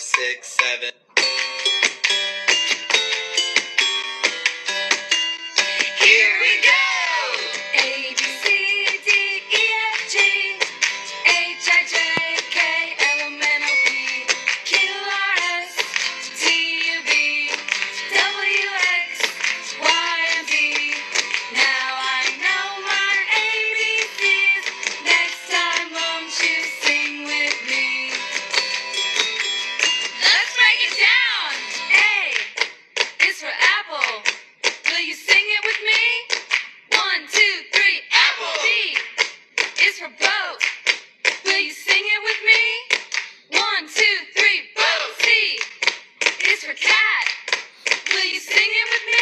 six, seven. You sing it with me? One, two, three, apple. B is for boat. Will you sing it with me? One, two, three, boat. C is for cat. Will you sing it with me?